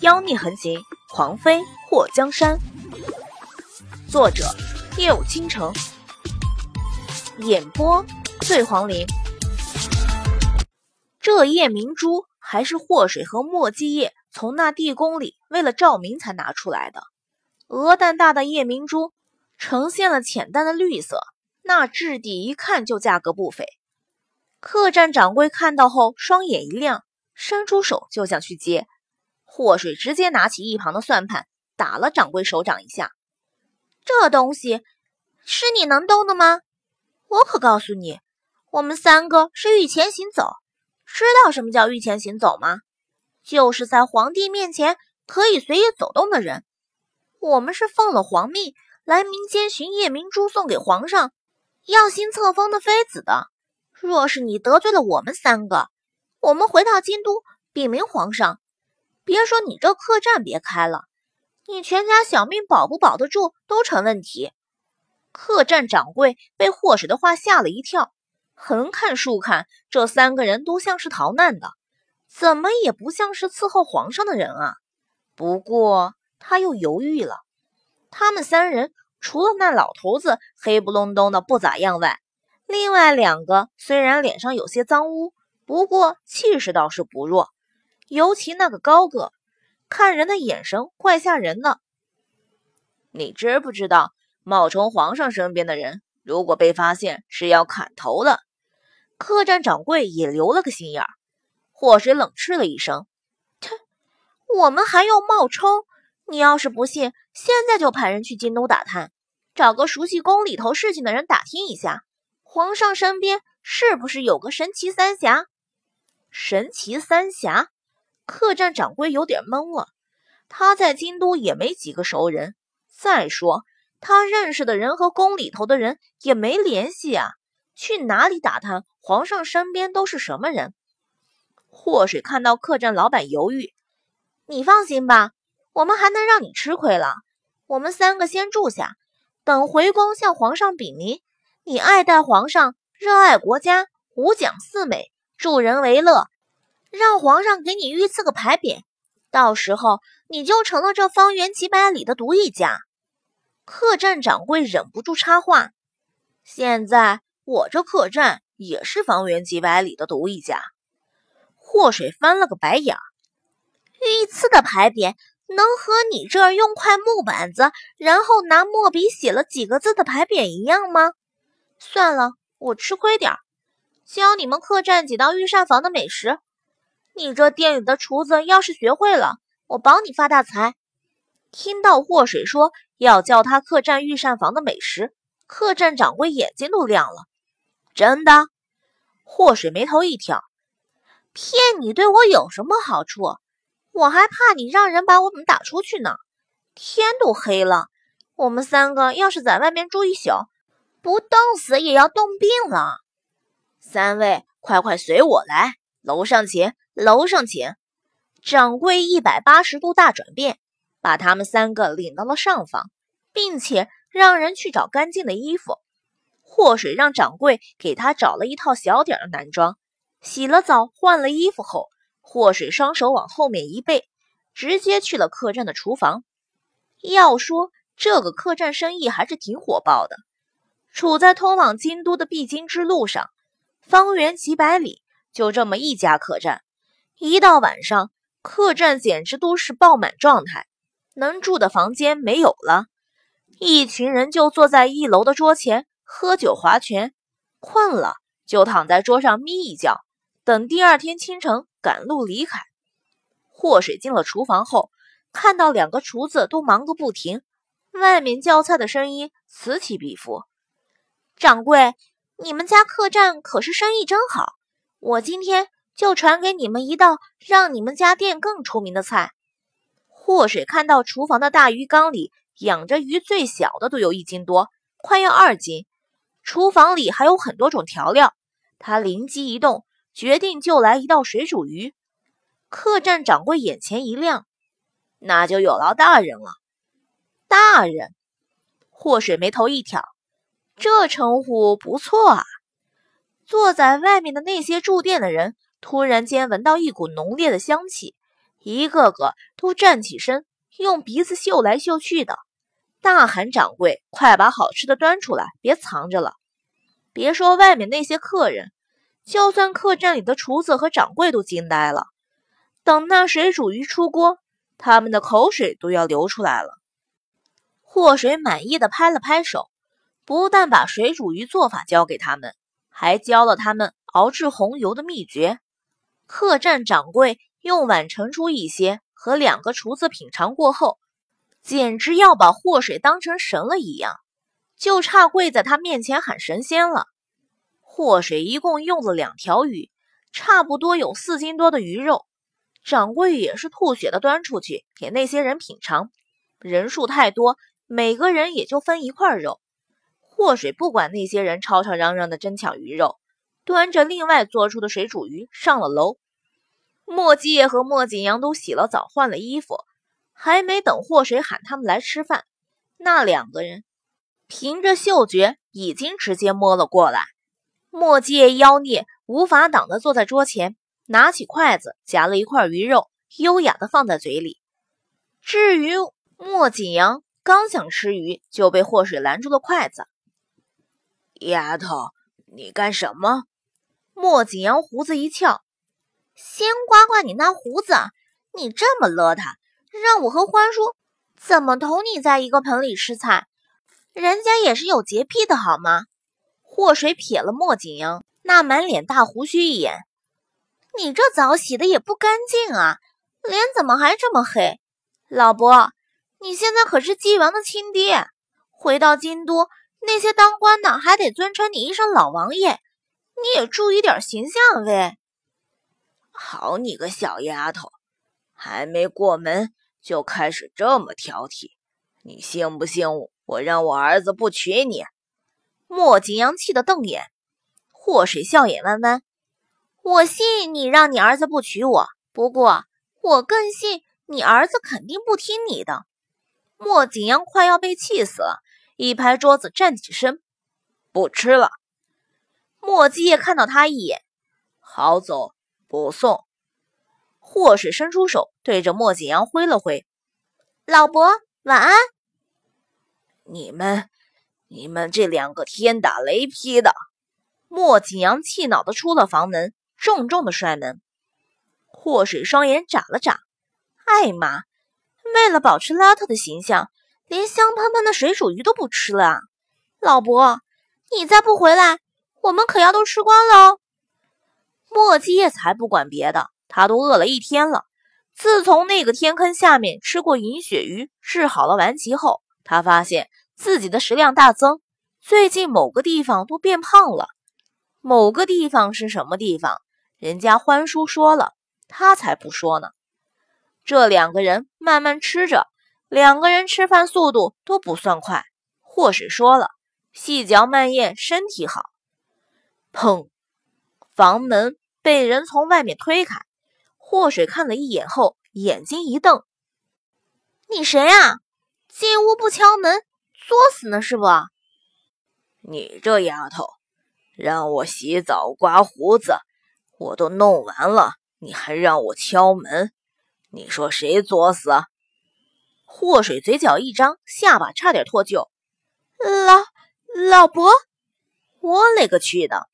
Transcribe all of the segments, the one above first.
妖孽横行，狂妃祸江山。作者：夜舞倾城，演播：醉黄林。这夜明珠还是祸水和墨迹叶从那地宫里为了照明才拿出来的。鹅蛋大的夜明珠呈现了浅淡的绿色，那质地一看就价格不菲。客栈掌柜看到后，双眼一亮，伸出手就想去接。祸水直接拿起一旁的算盘，打了掌柜手掌一下。这东西是你能动的吗？我可告诉你，我们三个是御前行走。知道什么叫御前行走吗？就是在皇帝面前可以随意走动的人。我们是奉了皇命来民间寻夜明珠送给皇上，要新册封的妃子的。若是你得罪了我们三个，我们回到京都禀明皇上。别说你这客栈别开了，你全家小命保不保得住都成问题。客栈掌柜被霍水的话吓了一跳，横看竖看，这三个人都像是逃难的，怎么也不像是伺候皇上的人啊。不过。他又犹豫了。他们三人除了那老头子黑不隆咚的不咋样外，另外两个虽然脸上有些脏污，不过气势倒是不弱。尤其那个高个，看人的眼神怪吓人的。你知不知道，冒充皇上身边的人，如果被发现是要砍头的？客栈掌柜也留了个心眼儿。祸水冷嗤了一声：“哼，我们还要冒充？”你要是不信，现在就派人去京都打探，找个熟悉宫里头事情的人打听一下，皇上身边是不是有个神奇三侠？神奇三侠，客栈掌柜有点懵了。他在京都也没几个熟人，再说他认识的人和宫里头的人也没联系啊，去哪里打探皇上身边都是什么人？祸水看到客栈老板犹豫，你放心吧。我们还能让你吃亏了？我们三个先住下，等回宫向皇上禀明，你爱戴皇上，热爱国家，五讲四美，助人为乐，让皇上给你御赐个牌匾，到时候你就成了这方圆几百里的独一家。客栈掌柜忍不住插话：“现在我这客栈也是方圆几百里的独一家。”祸水翻了个白眼：“御赐的牌匾。”能和你这儿用块木板子，然后拿墨笔写了几个字的牌匾一样吗？算了，我吃亏点儿，教你们客栈几道御膳房的美食。你这店里的厨子要是学会了，我保你发大财。听到祸水说要教他客栈御膳房的美食，客栈掌柜眼睛都亮了。真的？祸水眉头一挑，骗你对我有什么好处？我还怕你让人把我们打出去呢。天都黑了，我们三个要是在外面住一宿，不冻死也要冻病了。三位，快快随我来，楼上请，楼上请。掌柜一百八十度大转变，把他们三个领到了上房，并且让人去找干净的衣服。祸水让掌柜给他找了一套小点的男装，洗了澡，换了衣服后。祸水双手往后面一背，直接去了客栈的厨房。要说这个客栈生意还是挺火爆的，处在通往京都的必经之路上，方圆几百里就这么一家客栈。一到晚上，客栈简直都是爆满状态，能住的房间没有了，一群人就坐在一楼的桌前喝酒划拳，困了就躺在桌上眯一觉，等第二天清晨。赶路离开，祸水进了厨房后，看到两个厨子都忙个不停，外面叫菜的声音此起彼伏。掌柜，你们家客栈可是生意真好，我今天就传给你们一道让你们家店更出名的菜。祸水看到厨房的大鱼缸里养着鱼，最小的都有一斤多，快要二斤。厨房里还有很多种调料，他灵机一动。决定就来一道水煮鱼，客栈掌柜眼前一亮，那就有劳大人了。大人，祸水眉头一挑，这称呼不错啊。坐在外面的那些住店的人突然间闻到一股浓烈的香气，一个个都站起身，用鼻子嗅来嗅去的，大喊：“掌柜，快把好吃的端出来，别藏着了！”别说外面那些客人，就算客栈里的厨子和掌柜都惊呆了。等那水煮鱼出锅，他们的口水都要流出来了。祸水满意的拍了拍手，不但把水煮鱼做法教给他们，还教了他们熬制红油的秘诀。客栈掌柜用碗盛出一些，和两个厨子品尝过后，简直要把祸水当成神了一样，就差跪在他面前喊神仙了。祸水一共用了两条鱼，差不多有四斤多的鱼肉。掌柜也是吐血的端出去给那些人品尝，人数太多，每个人也就分一块肉。祸水不管那些人吵吵嚷嚷的争抢鱼肉。端着另外做出的水煮鱼上了楼，莫继业和莫景阳都洗了澡换了衣服，还没等祸水喊他们来吃饭，那两个人凭着嗅觉已经直接摸了过来。莫继业妖孽无法挡的坐在桌前，拿起筷子夹了一块鱼肉，优雅的放在嘴里。至于莫景阳，刚想吃鱼，就被祸水拦住了筷子。丫头，你干什么？莫景阳胡子一翘，先刮刮你那胡子。你这么邋遢，让我和欢叔怎么同你在一个盆里吃菜？人家也是有洁癖的好吗？祸水瞥了莫景阳那满脸大胡须一眼，你这澡洗的也不干净啊，脸怎么还这么黑？老伯，你现在可是纪王的亲爹，回到京都，那些当官的还得尊称你一声老王爷。你也注意点形象呗！好你个小丫头，还没过门就开始这么挑剔，你信不信我让我儿子不娶你？莫景阳气得瞪眼，祸水笑眼弯弯，我信你让你儿子不娶我，不过我更信你儿子肯定不听你的。莫景阳快要被气死了，一拍桌子站起身，不吃了。莫继业看到他一眼，好走不送。祸水伸出手，对着莫景阳挥了挥：“老伯，晚安。”你们，你们这两个天打雷劈的！莫景阳气恼的出了房门，重重的摔门。祸水双眼眨了眨：“艾玛，为了保持邋遢的形象，连香喷喷的水煮鱼都不吃了啊！老伯，你再不回来！”我们可要都吃光喽！莫继业才不管别的，他都饿了一天了。自从那个天坑下面吃过银鳕鱼，治好了顽疾后，他发现自己的食量大增，最近某个地方都变胖了。某个地方是什么地方？人家欢叔说了，他才不说呢。这两个人慢慢吃着，两个人吃饭速度都不算快。祸水说了，细嚼慢咽，身体好。砰！房门被人从外面推开，祸水看了一眼后，眼睛一瞪：“你谁啊？进屋不敲门，作死呢是不？”你这丫头，让我洗澡刮胡子，我都弄完了，你还让我敲门？你说谁作死？祸水嘴角一张，下巴差点脱臼：“老老伯，我勒个去的！”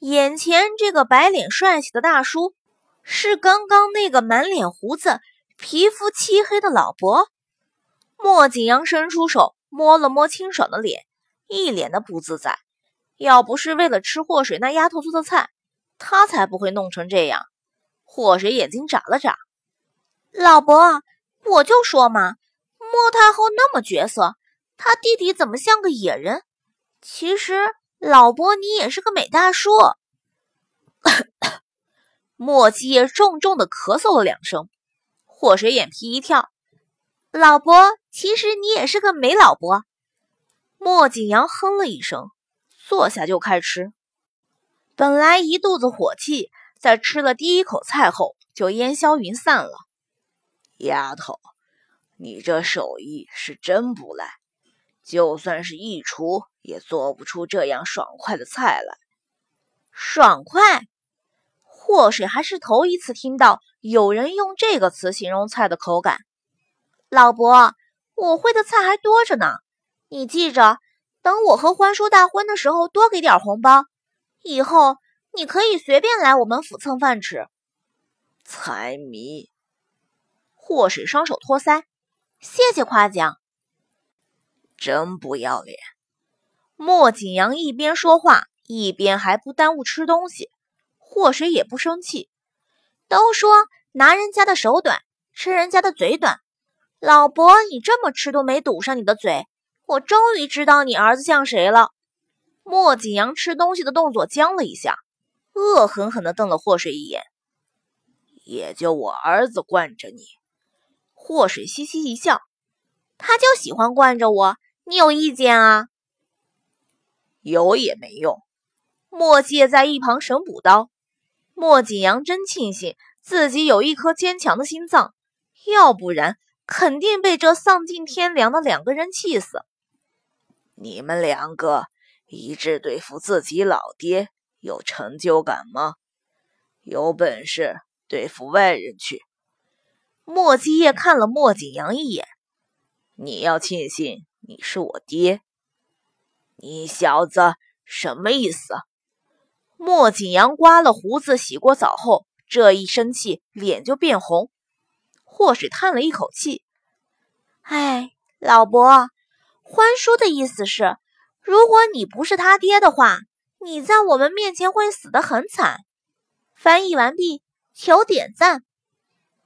眼前这个白脸帅气的大叔，是刚刚那个满脸胡子、皮肤漆黑的老伯。莫景阳伸出手摸了摸清爽的脸，一脸的不自在。要不是为了吃祸水那丫头做的菜，他才不会弄成这样。祸水眼睛眨了眨，老伯，我就说嘛，莫太后那么绝色，她弟弟怎么像个野人？其实。老伯，你也是个美大叔。莫继业重重的咳嗽了两声，祸水眼皮一跳。老伯，其实你也是个美老伯。莫景阳哼了一声，坐下就开吃。本来一肚子火气，在吃了第一口菜后就烟消云散了。丫头，你这手艺是真不赖。就算是一厨，也做不出这样爽快的菜来。爽快？祸水还是头一次听到有人用这个词形容菜的口感。老伯，我会的菜还多着呢，你记着，等我和欢叔大婚的时候多给点红包，以后你可以随便来我们府蹭饭吃。财迷，祸水双手托腮，谢谢夸奖，真不要脸。莫景阳一边说话，一边还不耽误吃东西。祸水也不生气，都说拿人家的手短，吃人家的嘴短。老伯，你这么吃都没堵上你的嘴，我终于知道你儿子像谁了。莫景阳吃东西的动作僵了一下，恶狠狠地瞪了祸水一眼。也就我儿子惯着你，祸水嘻嘻一笑，他就喜欢惯着我，你有意见啊？有也没用。莫介在一旁神补刀。莫景阳真庆幸自己有一颗坚强的心脏，要不然肯定被这丧尽天良的两个人气死。你们两个一致对付自己老爹，有成就感吗？有本事！对付外人去。莫基业看了莫景阳一眼，你要庆幸你是我爹。你小子什么意思？莫景阳刮了胡子、洗过澡后，这一生气脸就变红。霍水叹了一口气：“哎，老伯，欢叔的意思是，如果你不是他爹的话，你在我们面前会死得很惨。”翻译完毕。求点赞！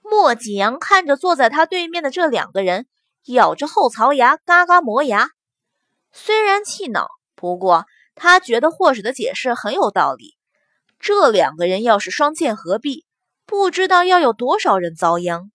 莫景阳看着坐在他对面的这两个人，咬着后槽牙，嘎嘎磨牙。虽然气恼，不过他觉得霍水的解释很有道理。这两个人要是双剑合璧，不知道要有多少人遭殃。